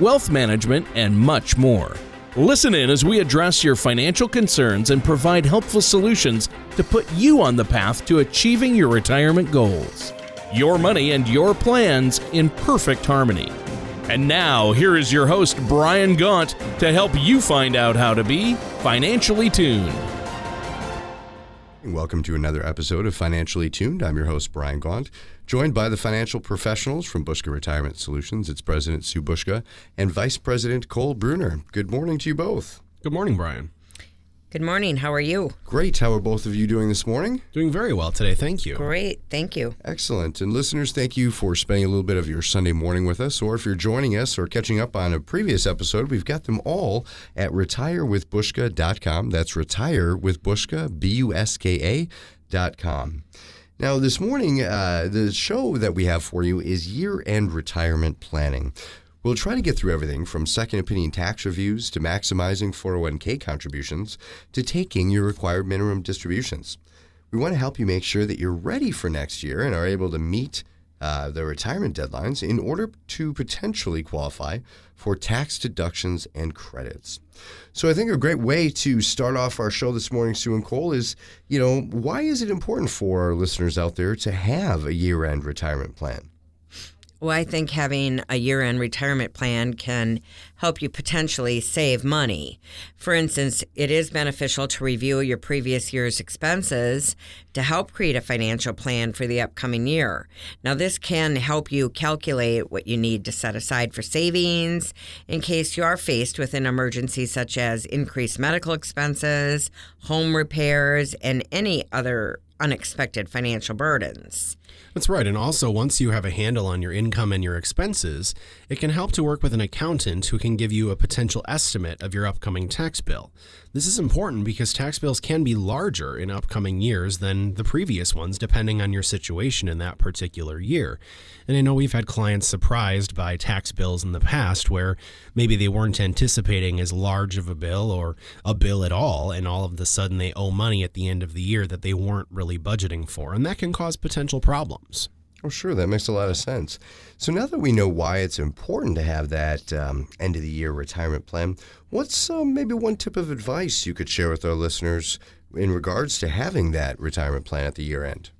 wealth management, and much more. Listen in as we address your financial concerns and provide helpful solutions to put you on the path to achieving your retirement goals. Your money and your plans in perfect harmony. And now, here is your host, Brian Gaunt, to help you find out how to be financially tuned. Welcome to another episode of Financially Tuned. I'm your host, Brian Gaunt, joined by the financial professionals from Bushka Retirement Solutions. It's President Sue Bushka and Vice President Cole Bruner. Good morning to you both. Good morning, Brian. Good morning. How are you? Great. How are both of you doing this morning? Doing very well today. Thank you. Great. Thank you. Excellent. And listeners, thank you for spending a little bit of your Sunday morning with us. Or if you're joining us or catching up on a previous episode, we've got them all at retirewithbushka.com. That's retirewithbushka, B U S K A.com. Now, this morning, uh, the show that we have for you is year end retirement planning. We'll try to get through everything from second opinion tax reviews to maximizing 401k contributions to taking your required minimum distributions. We want to help you make sure that you're ready for next year and are able to meet uh, the retirement deadlines in order to potentially qualify for tax deductions and credits. So I think a great way to start off our show this morning, Sue and Cole, is you know why is it important for our listeners out there to have a year-end retirement plan? Well, I think having a year end retirement plan can help you potentially save money. For instance, it is beneficial to review your previous year's expenses to help create a financial plan for the upcoming year. Now, this can help you calculate what you need to set aside for savings in case you are faced with an emergency such as increased medical expenses, home repairs, and any other unexpected financial burdens. That's right. And also, once you have a handle on your income and your expenses, it can help to work with an accountant who can give you a potential estimate of your upcoming tax bill. This is important because tax bills can be larger in upcoming years than the previous ones, depending on your situation in that particular year. And I know we've had clients surprised by tax bills in the past where maybe they weren't anticipating as large of a bill or a bill at all, and all of a sudden they owe money at the end of the year that they weren't really budgeting for. And that can cause potential problems. Oh, sure. That makes a lot of sense. So now that we know why it's important to have that um, end of the year retirement plan, what's uh, maybe one tip of advice you could share with our listeners in regards to having that retirement plan at the year end?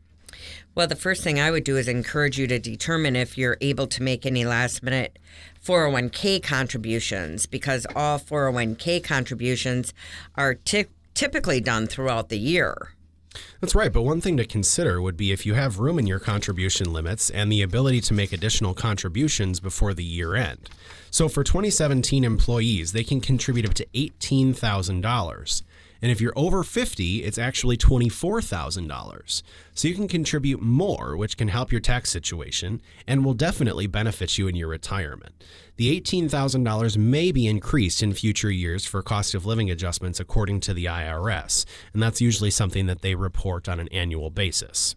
Well, the first thing I would do is encourage you to determine if you're able to make any last minute 401k contributions because all 401k contributions are typically done throughout the year. That's right, but one thing to consider would be if you have room in your contribution limits and the ability to make additional contributions before the year end. So for 2017 employees, they can contribute up to $18,000. And if you're over 50, it's actually $24,000. So you can contribute more, which can help your tax situation and will definitely benefit you in your retirement. The $18,000 may be increased in future years for cost of living adjustments according to the IRS, and that's usually something that they report on an annual basis.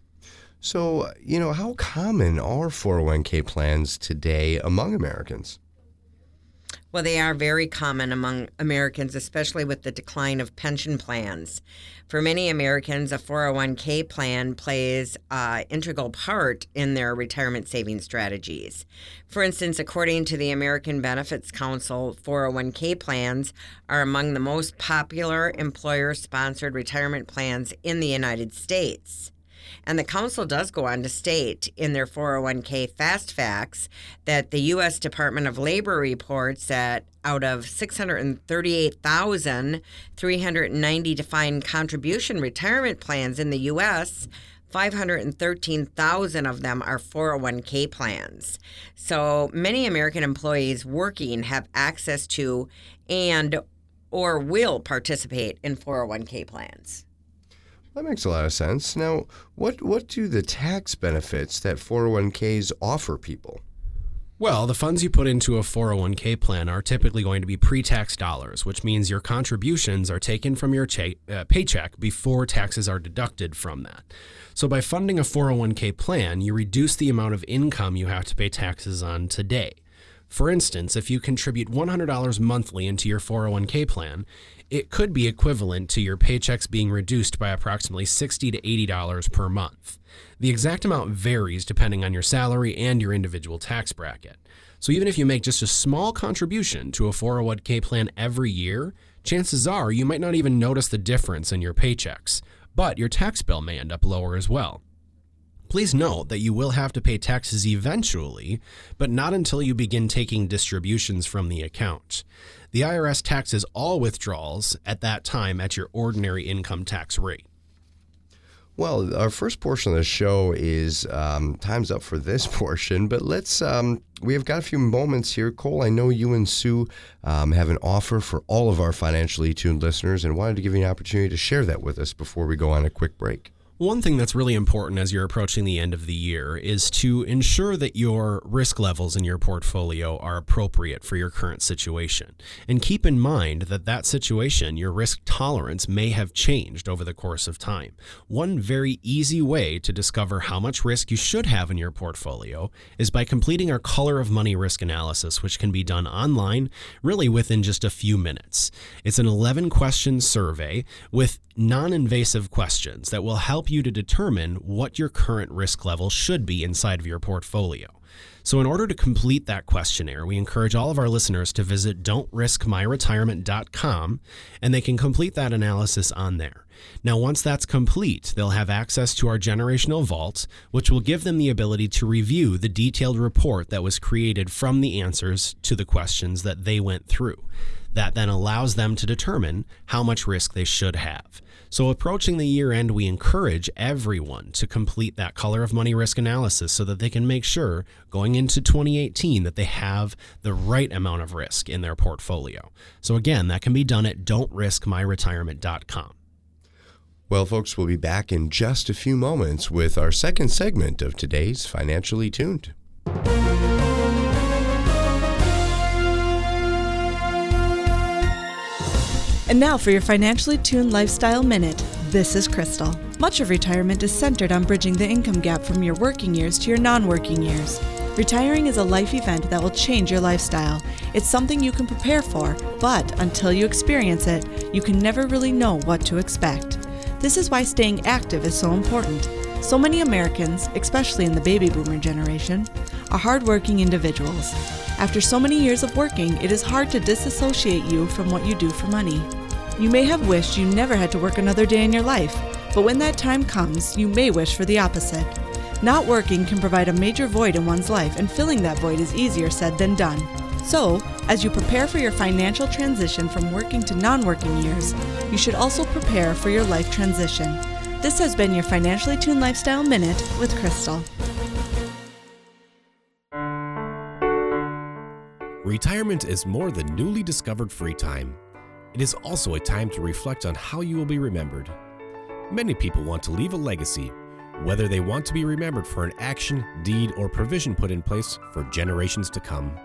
So, you know, how common are 401k plans today among Americans? Well, they are very common among Americans, especially with the decline of pension plans. For many Americans, a 401k plan plays an integral part in their retirement saving strategies. For instance, according to the American Benefits Council, 401k plans are among the most popular employer sponsored retirement plans in the United States. And the council does go on to state in their 401k Fast Facts that the U.S. Department of Labor reports that out of 638,390 defined contribution retirement plans in the U.S., 513,000 of them are 401k plans. So many American employees working have access to and or will participate in 401k plans. That makes a lot of sense. Now, what what do the tax benefits that 401ks offer people? Well, the funds you put into a 401k plan are typically going to be pre tax dollars, which means your contributions are taken from your uh, paycheck before taxes are deducted from that. So, by funding a 401k plan, you reduce the amount of income you have to pay taxes on today. For instance, if you contribute $100 monthly into your 401k plan, it could be equivalent to your paychecks being reduced by approximately 60 to $80 per month. The exact amount varies depending on your salary and your individual tax bracket. So even if you make just a small contribution to a 401k plan every year, chances are you might not even notice the difference in your paychecks, but your tax bill may end up lower as well. Please note that you will have to pay taxes eventually, but not until you begin taking distributions from the account. The IRS taxes all withdrawals at that time at your ordinary income tax rate. Well, our first portion of the show is um, time's up for this portion, but let's. Um, we have got a few moments here. Cole, I know you and Sue um, have an offer for all of our financially tuned listeners and wanted to give you an opportunity to share that with us before we go on a quick break. One thing that's really important as you're approaching the end of the year is to ensure that your risk levels in your portfolio are appropriate for your current situation. And keep in mind that that situation, your risk tolerance, may have changed over the course of time. One very easy way to discover how much risk you should have in your portfolio is by completing our color of money risk analysis, which can be done online really within just a few minutes. It's an 11 question survey with non invasive questions that will help you to determine what your current risk level should be inside of your portfolio. So, in order to complete that questionnaire, we encourage all of our listeners to visit don'triskmyretirement.com and they can complete that analysis on there. Now, once that's complete, they'll have access to our generational vault, which will give them the ability to review the detailed report that was created from the answers to the questions that they went through. That then allows them to determine how much risk they should have. So, approaching the year end, we encourage everyone to complete that color of money risk analysis so that they can make sure going into 2018 that they have the right amount of risk in their portfolio. So, again, that can be done at don'triskmyretirement.com. Well, folks, we'll be back in just a few moments with our second segment of today's Financially Tuned. And now for your financially tuned lifestyle minute. This is Crystal. Much of retirement is centered on bridging the income gap from your working years to your non working years. Retiring is a life event that will change your lifestyle. It's something you can prepare for, but until you experience it, you can never really know what to expect. This is why staying active is so important. So many Americans, especially in the baby boomer generation, are hardworking individuals. After so many years of working, it is hard to disassociate you from what you do for money. You may have wished you never had to work another day in your life, but when that time comes, you may wish for the opposite. Not working can provide a major void in one's life, and filling that void is easier said than done. So, as you prepare for your financial transition from working to non working years, you should also prepare for your life transition. This has been your Financially Tuned Lifestyle Minute with Crystal. Retirement is more than newly discovered free time. It is also a time to reflect on how you will be remembered. Many people want to leave a legacy, whether they want to be remembered for an action, deed, or provision put in place for generations to come.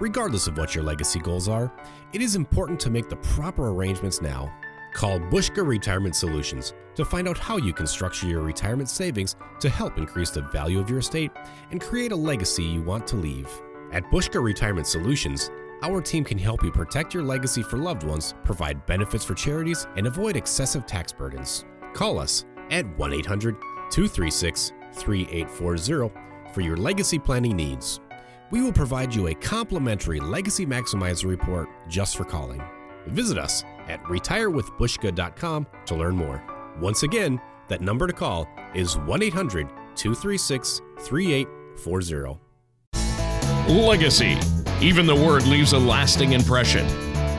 Regardless of what your legacy goals are, it is important to make the proper arrangements now. Call Bushka Retirement Solutions to find out how you can structure your retirement savings to help increase the value of your estate and create a legacy you want to leave. At Bushka Retirement Solutions, our team can help you protect your legacy for loved ones, provide benefits for charities, and avoid excessive tax burdens. Call us at 1 800 236 3840 for your legacy planning needs. We will provide you a complimentary Legacy Maximizer report just for calling. Visit us at retirewithbushka.com to learn more. Once again, that number to call is 1 800 236 3840. Legacy. Even the word leaves a lasting impression.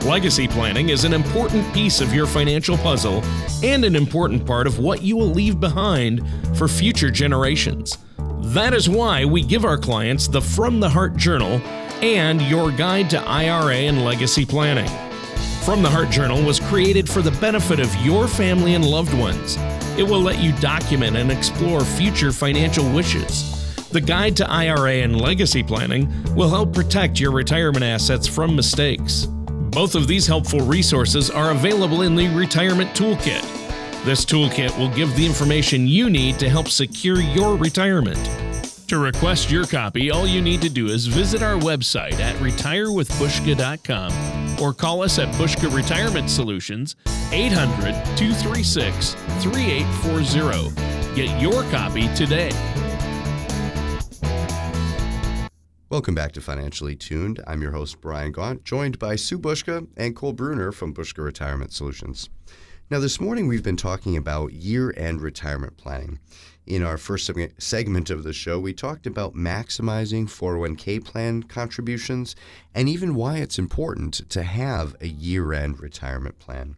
Legacy planning is an important piece of your financial puzzle and an important part of what you will leave behind for future generations. That is why we give our clients the From the Heart Journal and your guide to IRA and legacy planning. From the Heart Journal was created for the benefit of your family and loved ones. It will let you document and explore future financial wishes The Guide to IRA and Legacy Planning will help protect your retirement assets from mistakes. Both of these helpful resources are available in the Retirement Toolkit. This toolkit will give the information you need to help secure your retirement. To request your copy, all you need to do is visit our website at retirewithbushka.com or call us at Bushka Retirement Solutions 800 236 3840. Get your copy today. Welcome back to Financially Tuned. I'm your host, Brian Gaunt, joined by Sue Bushka and Cole Bruner from Bushka Retirement Solutions. Now, this morning we've been talking about year end retirement planning. In our first segment of the show, we talked about maximizing 401k plan contributions and even why it's important to have a year end retirement plan.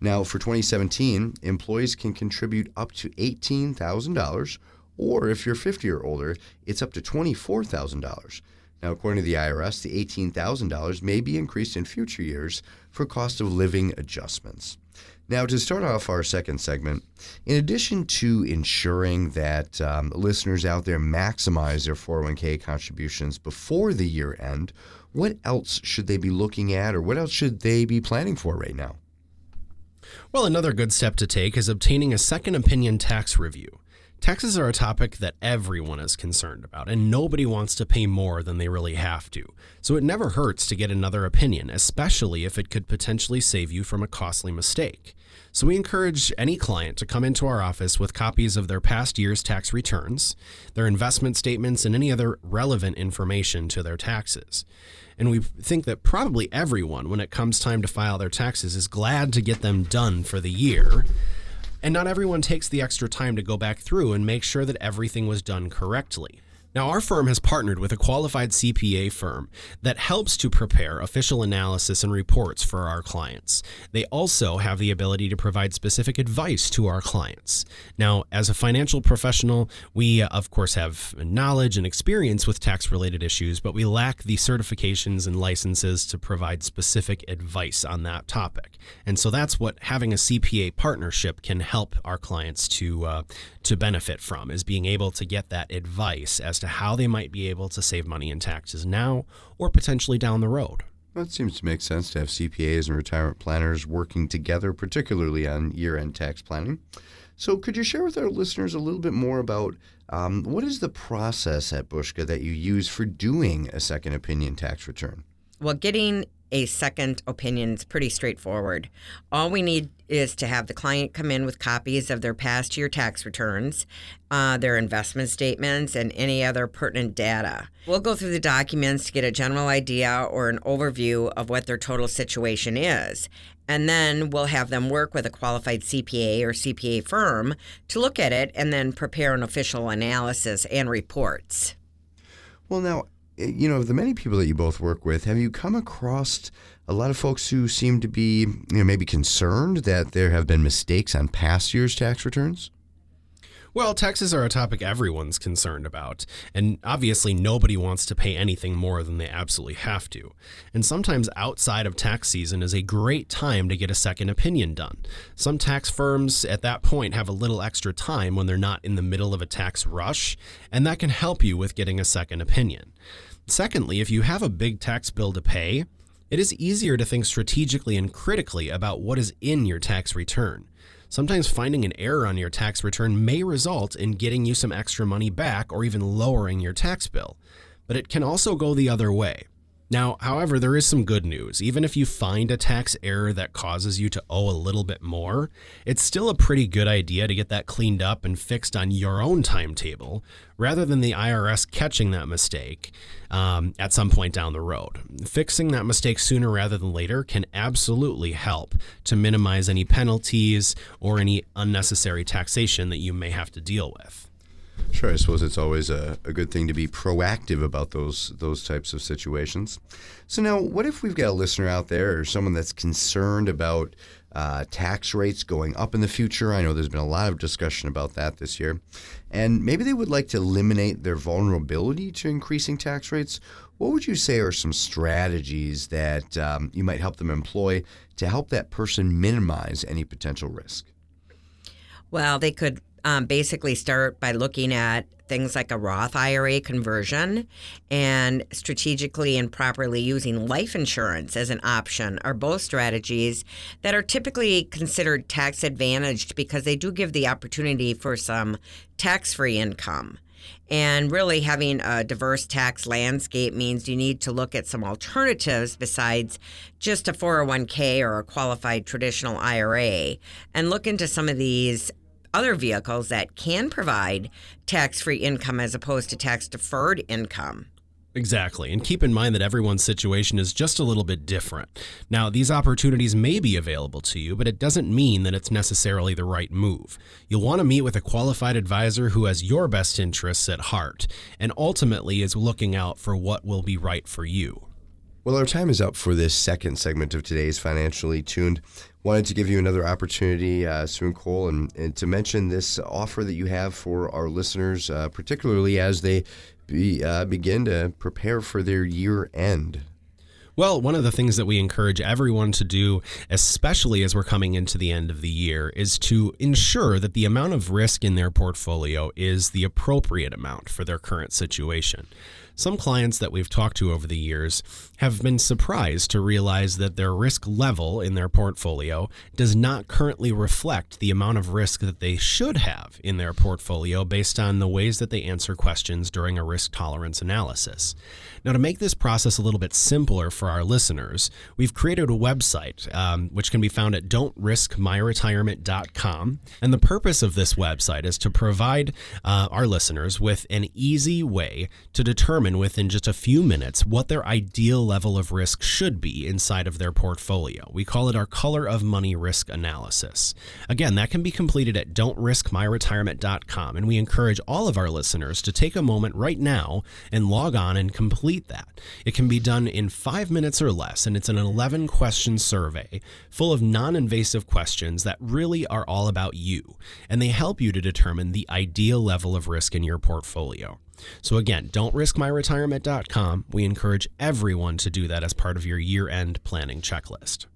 Now, for 2017, employees can contribute up to $18,000, or if you're 50 or older, it's up to $24,000. Now, according to the IRS, the $18,000 may be increased in future years for cost of living adjustments. Now, to start off our second segment, in addition to ensuring that um, listeners out there maximize their 401k contributions before the year end, what else should they be looking at or what else should they be planning for right now? Well, another good step to take is obtaining a second opinion tax review. Taxes are a topic that everyone is concerned about, and nobody wants to pay more than they really have to. So it never hurts to get another opinion, especially if it could potentially save you from a costly mistake. So we encourage any client to come into our office with copies of their past year's tax returns, their investment statements, and any other relevant information to their taxes. And we think that probably everyone, when it comes time to file their taxes, is glad to get them done for the year. And not everyone takes the extra time to go back through and make sure that everything was done correctly. Now, our firm has partnered with a qualified CPA firm that helps to prepare official analysis and reports for our clients. They also have the ability to provide specific advice to our clients. Now, as a financial professional, we uh, of course have knowledge and experience with tax related issues, but we lack the certifications and licenses to provide specific advice on that topic. And so that's what having a CPA partnership can help our clients to uh, to benefit from is being able to get that advice as to how they might be able to save money in taxes now or potentially down the road. That seems to make sense to have CPAs and retirement planners working together, particularly on year end tax planning. So, could you share with our listeners a little bit more about um, what is the process at Bushka that you use for doing a second opinion tax return? Well, getting a second opinion is pretty straightforward. All we need is to have the client come in with copies of their past year tax returns, uh, their investment statements, and any other pertinent data. We'll go through the documents to get a general idea or an overview of what their total situation is. And then we'll have them work with a qualified CPA or CPA firm to look at it and then prepare an official analysis and reports. Well, now, you know, of the many people that you both work with, have you come across a lot of folks who seem to be, you know, maybe concerned that there have been mistakes on past year's tax returns? Well, taxes are a topic everyone's concerned about, and obviously nobody wants to pay anything more than they absolutely have to. And sometimes outside of tax season is a great time to get a second opinion done. Some tax firms at that point have a little extra time when they're not in the middle of a tax rush, and that can help you with getting a second opinion. Secondly, if you have a big tax bill to pay, it is easier to think strategically and critically about what is in your tax return. Sometimes finding an error on your tax return may result in getting you some extra money back or even lowering your tax bill, but it can also go the other way. Now, however, there is some good news. Even if you find a tax error that causes you to owe a little bit more, it's still a pretty good idea to get that cleaned up and fixed on your own timetable rather than the IRS catching that mistake um, at some point down the road. Fixing that mistake sooner rather than later can absolutely help to minimize any penalties or any unnecessary taxation that you may have to deal with. Sure, I suppose it's always a, a good thing to be proactive about those those types of situations. So now, what if we've got a listener out there or someone that's concerned about uh, tax rates going up in the future? I know there's been a lot of discussion about that this year, and maybe they would like to eliminate their vulnerability to increasing tax rates. What would you say are some strategies that um, you might help them employ to help that person minimize any potential risk? Well, they could um, basically start by looking at things like a Roth IRA conversion and strategically and properly using life insurance as an option are both strategies that are typically considered tax advantaged because they do give the opportunity for some tax free income. And really, having a diverse tax landscape means you need to look at some alternatives besides just a 401k or a qualified traditional IRA and look into some of these other vehicles that can provide tax free income as opposed to tax deferred income. Exactly. And keep in mind that everyone's situation is just a little bit different. Now, these opportunities may be available to you, but it doesn't mean that it's necessarily the right move. You'll want to meet with a qualified advisor who has your best interests at heart and ultimately is looking out for what will be right for you. Well, our time is up for this second segment of today's Financially Tuned. Wanted to give you another opportunity, uh, Sue Cole, and, and, to mention this offer that you have for our listeners, uh, particularly as they be, uh, begin to prepare for their year end? Well, one of the things that we encourage everyone to do, especially as we're coming into the end of the year, is to ensure that the amount of risk in their portfolio is the appropriate amount for their current situation. Some clients that we've talked to over the years have been surprised to realize that their risk level in their portfolio does not currently reflect the amount of risk that they should have in their portfolio based on the ways that they answer questions during a risk tolerance analysis. Now, to make this process a little bit simpler for our listeners, we've created a website um, which can be found at don'triskmyretirement.com. And the purpose of this website is to provide uh, our listeners with an easy way to determine within just a few minutes what their ideal level of risk should be inside of their portfolio. We call it our color of money risk analysis. Again, that can be completed at don'triskmyretirement.com. And we encourage all of our listeners to take a moment right now and log on and complete complete that. It can be done in five minutes or less, and it's an 11 question survey full of non invasive questions that really are all about you, and they help you to determine the ideal level of risk in your portfolio. So, again, don't riskmyretirement.com. We encourage everyone to do that as part of your year end planning checklist.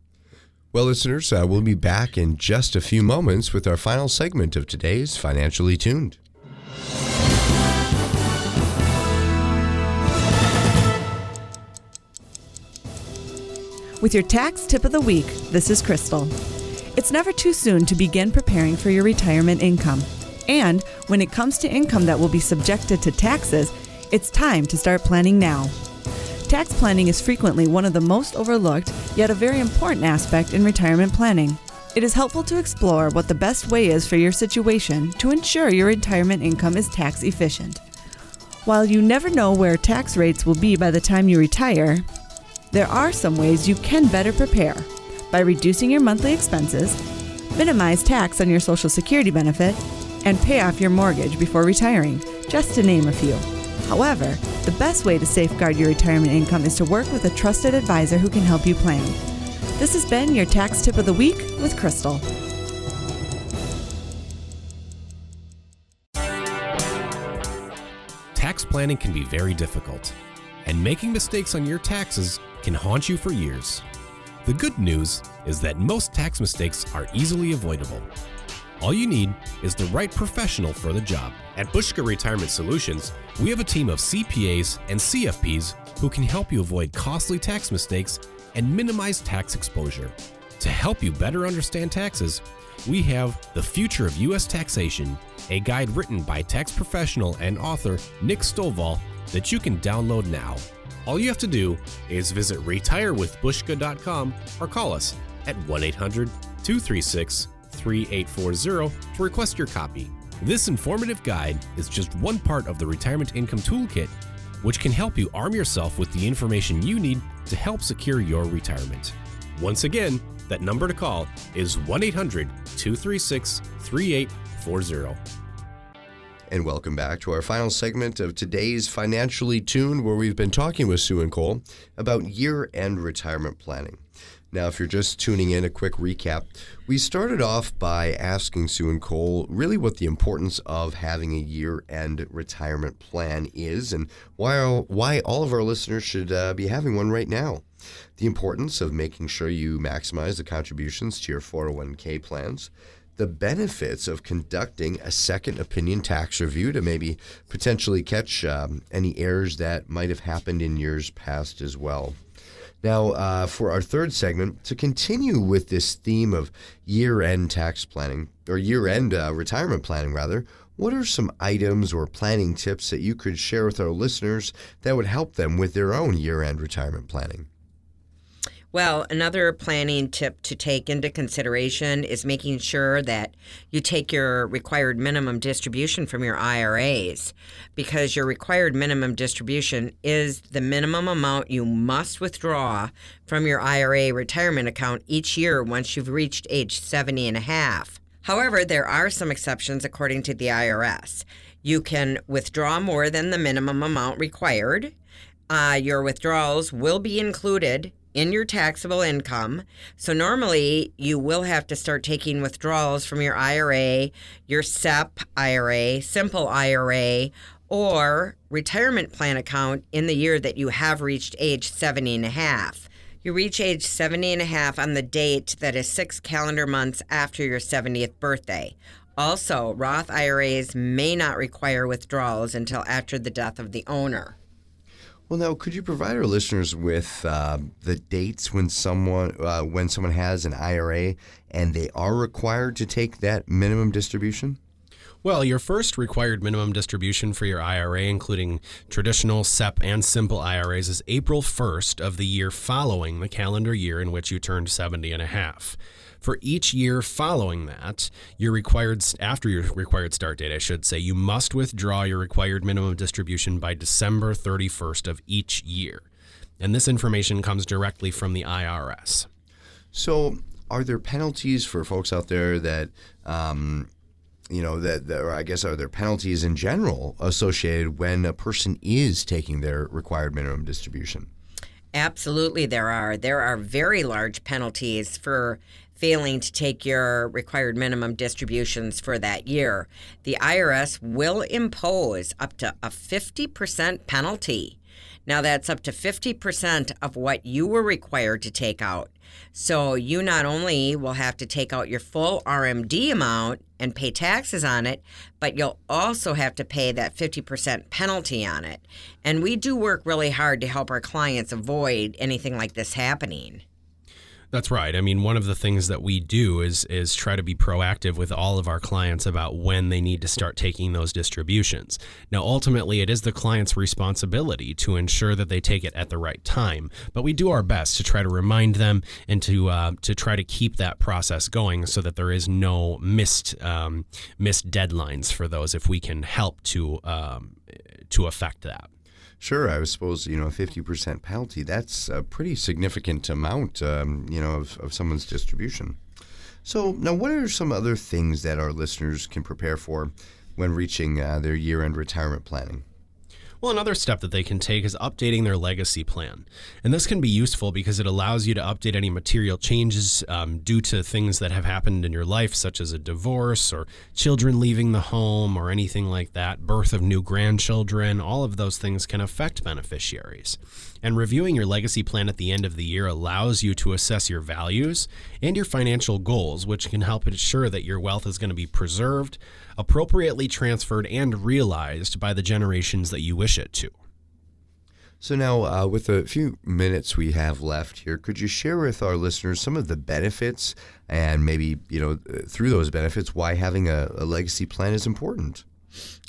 Well, listeners, uh, we'll be back in just a few moments with our final segment of today's Financially Tuned. With your tax tip of the week, this is Crystal. It's never too soon to begin preparing for your retirement income. And when it comes to income that will be subjected to taxes, it's time to start planning now. Tax planning is frequently one of the most overlooked, yet a very important aspect in retirement planning. It is helpful to explore what the best way is for your situation to ensure your retirement income is tax efficient. While you never know where tax rates will be by the time you retire, there are some ways you can better prepare by reducing your monthly expenses, minimize tax on your Social Security benefit, and pay off your mortgage before retiring, just to name a few. However, the best way to safeguard your retirement income is to work with a trusted advisor who can help you plan. This has been your tax tip of the week with Crystal. Tax planning can be very difficult, and making mistakes on your taxes can haunt you for years. The good news is that most tax mistakes are easily avoidable. All you need is the right professional for the job. At Bushka Retirement Solutions, we have a team of CPAs and CFPs who can help you avoid costly tax mistakes and minimize tax exposure. To help you better understand taxes, we have The Future of U.S. Taxation, a guide written by tax professional and author Nick Stovall that you can download now. All you have to do is visit retirewithbushka.com or call us at 1 800 236 3840 to request your copy. This informative guide is just one part of the Retirement Income Toolkit, which can help you arm yourself with the information you need to help secure your retirement. Once again, that number to call is 1 800 236 3840. And welcome back to our final segment of today's Financially Tuned, where we've been talking with Sue and Cole about year end retirement planning. Now, if you're just tuning in, a quick recap. We started off by asking Sue and Cole really what the importance of having a year end retirement plan is and why, why all of our listeners should uh, be having one right now. The importance of making sure you maximize the contributions to your 401k plans the benefits of conducting a second opinion tax review to maybe potentially catch um, any errors that might have happened in years past as well. Now, uh, for our third segment, to continue with this theme of year end tax planning, or year end uh, retirement planning, rather, what are some items or planning tips that you could share with our listeners that would help them with their own year end retirement planning? Well, another planning tip to take into consideration is making sure that you take your required minimum distribution from your IRAs because your required minimum distribution is the minimum amount you must withdraw from your IRA retirement account each year once you've reached age 70 and a half. However, there are some exceptions according to the IRS. You can withdraw more than the minimum amount required. Uh, your withdrawals will be included in your taxable income. So normally you will have to start taking withdrawals from your IRA, your SEP IRA, simple IRA, or retirement plan account in the year that you have reached age 70 and a half. You reach age 70 and a half on the date that is six calendar months after your 70th birthday. Also, Roth IRAs may not require withdrawals until after the death of the owner. Well, now, could you provide our listeners with uh, the dates when someone uh, when someone has an IRA and they are required to take that minimum distribution? Well, your first required minimum distribution for your IRA, including traditional, SEP, and simple IRAs, is April 1st of the year following the calendar year in which you turned 70 and a half. For each year following that, your required after your required start date, I should say, you must withdraw your required minimum distribution by December 31st of each year. And this information comes directly from the IRS. So, are there penalties for folks out there that um, you know that, that, or I guess are there penalties in general associated when a person is taking their required minimum distribution? Absolutely, there are. There are very large penalties for failing to take your required minimum distributions for that year. The IRS will impose up to a 50% penalty. Now, that's up to 50% of what you were required to take out. So, you not only will have to take out your full RMD amount and pay taxes on it, but you'll also have to pay that 50% penalty on it. And we do work really hard to help our clients avoid anything like this happening. That's right. I mean, one of the things that we do is is try to be proactive with all of our clients about when they need to start taking those distributions. Now, ultimately, it is the client's responsibility to ensure that they take it at the right time, but we do our best to try to remind them and to uh, to try to keep that process going so that there is no missed um, missed deadlines for those if we can help to um, to affect that. Sure, I suppose you know a fifty percent penalty. That's a pretty significant amount, um, you know, of, of someone's distribution. So now, what are some other things that our listeners can prepare for when reaching uh, their year-end retirement planning? Well, another step that they can take is updating their legacy plan. And this can be useful because it allows you to update any material changes um, due to things that have happened in your life, such as a divorce or children leaving the home or anything like that, birth of new grandchildren. All of those things can affect beneficiaries. And reviewing your legacy plan at the end of the year allows you to assess your values and your financial goals, which can help ensure that your wealth is going to be preserved, appropriately transferred, and realized by the generations that you wish it to. So, now uh, with a few minutes we have left here, could you share with our listeners some of the benefits and maybe, you know, through those benefits, why having a, a legacy plan is important?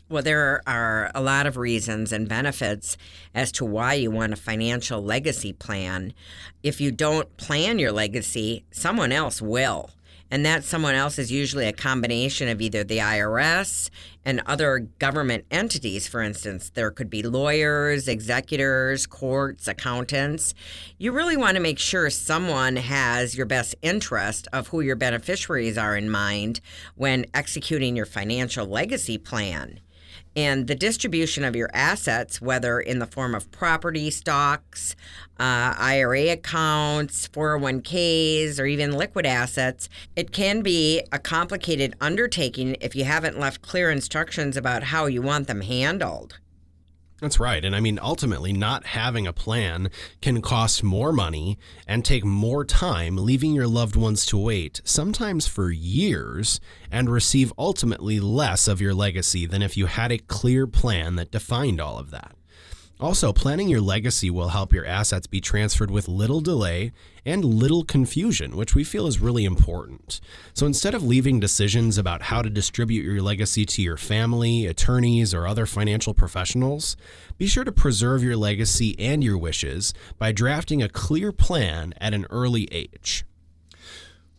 Well, there are a lot of reasons and benefits as to why you want a financial legacy plan. If you don't plan your legacy, someone else will. And that someone else is usually a combination of either the IRS and other government entities, for instance. There could be lawyers, executors, courts, accountants. You really want to make sure someone has your best interest of who your beneficiaries are in mind when executing your financial legacy plan and the distribution of your assets, whether in the form of property, stocks, uh, IRA accounts, 401ks, or even liquid assets, it can be a complicated undertaking if you haven't left clear instructions about how you want them handled. That's right. And I mean, ultimately, not having a plan can cost more money and take more time, leaving your loved ones to wait, sometimes for years, and receive ultimately less of your legacy than if you had a clear plan that defined all of that. Also, planning your legacy will help your assets be transferred with little delay and little confusion, which we feel is really important. So instead of leaving decisions about how to distribute your legacy to your family, attorneys, or other financial professionals, be sure to preserve your legacy and your wishes by drafting a clear plan at an early age.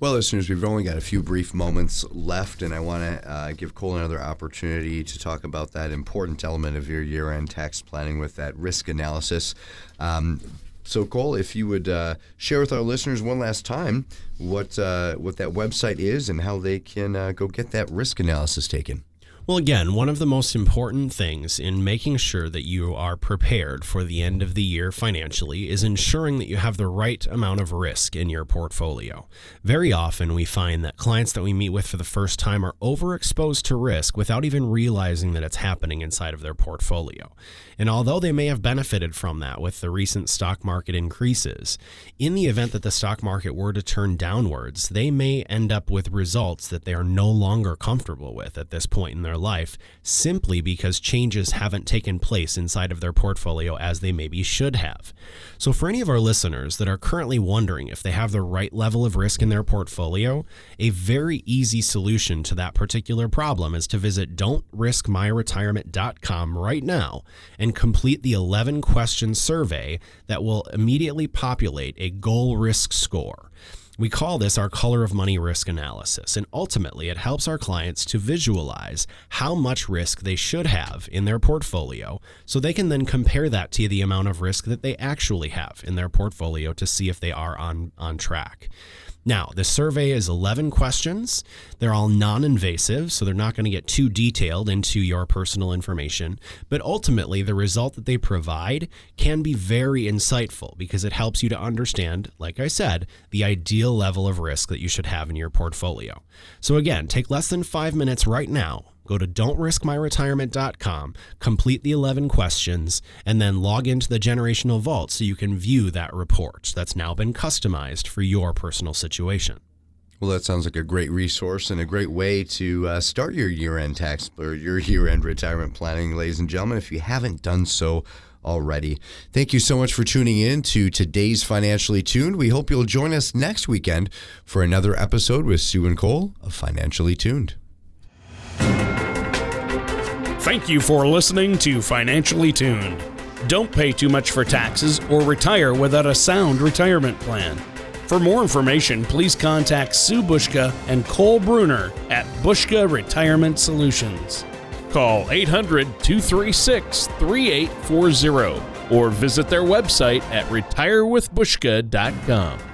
Well, listeners, we've only got a few brief moments left, and I want to uh, give Cole another opportunity to talk about that important element of your year end tax planning with that risk analysis. Um, so, Cole, if you would uh, share with our listeners one last time what uh, what that website is and how they can uh, go get that risk analysis taken. Well, again, one of the most important things in making sure that you are prepared for the end of the year financially is ensuring that you have the right amount of risk in your portfolio. Very often, we find that clients that we meet with for the first time are overexposed to risk without even realizing that it's happening inside of their portfolio. And although they may have benefited from that with the recent stock market increases, in the event that the stock market were to turn downwards, they may end up with results that they are no longer comfortable with at this point in their life simply because changes haven't taken place inside of their portfolio as they maybe should have. So, for any of our listeners that are currently wondering if they have the right level of risk in their portfolio, a very easy solution to that particular problem is to visit don'triskmyretirement.com right now and complete the 11 question survey that will immediately populate a goal risk score. We call this our color of money risk analysis, and ultimately it helps our clients to visualize how much risk they should have in their portfolio so they can then compare that to the amount of risk that they actually have in their portfolio to see if they are on, on track. Now, the survey is 11 questions. They're all non invasive, so they're not going to get too detailed into your personal information. But ultimately, the result that they provide can be very insightful because it helps you to understand, like I said, the ideal level of risk that you should have in your portfolio. So, again, take less than five minutes right now Go to don'triskmyretirement.com, complete the 11 questions, and then log into the generational vault so you can view that report that's now been customized for your personal situation. Well, that sounds like a great resource and a great way to uh, start your year end tax or your year end retirement planning, ladies and gentlemen, if you haven't done so already. Thank you so much for tuning in to today's Financially Tuned. We hope you'll join us next weekend for another episode with Sue and Cole of Financially Tuned. Thank you for listening to Financially Tuned. Don't pay too much for taxes or retire without a sound retirement plan. For more information, please contact Sue Bushka and Cole Bruner at Bushka Retirement Solutions. Call 800 236 3840 or visit their website at retirewithbushka.com.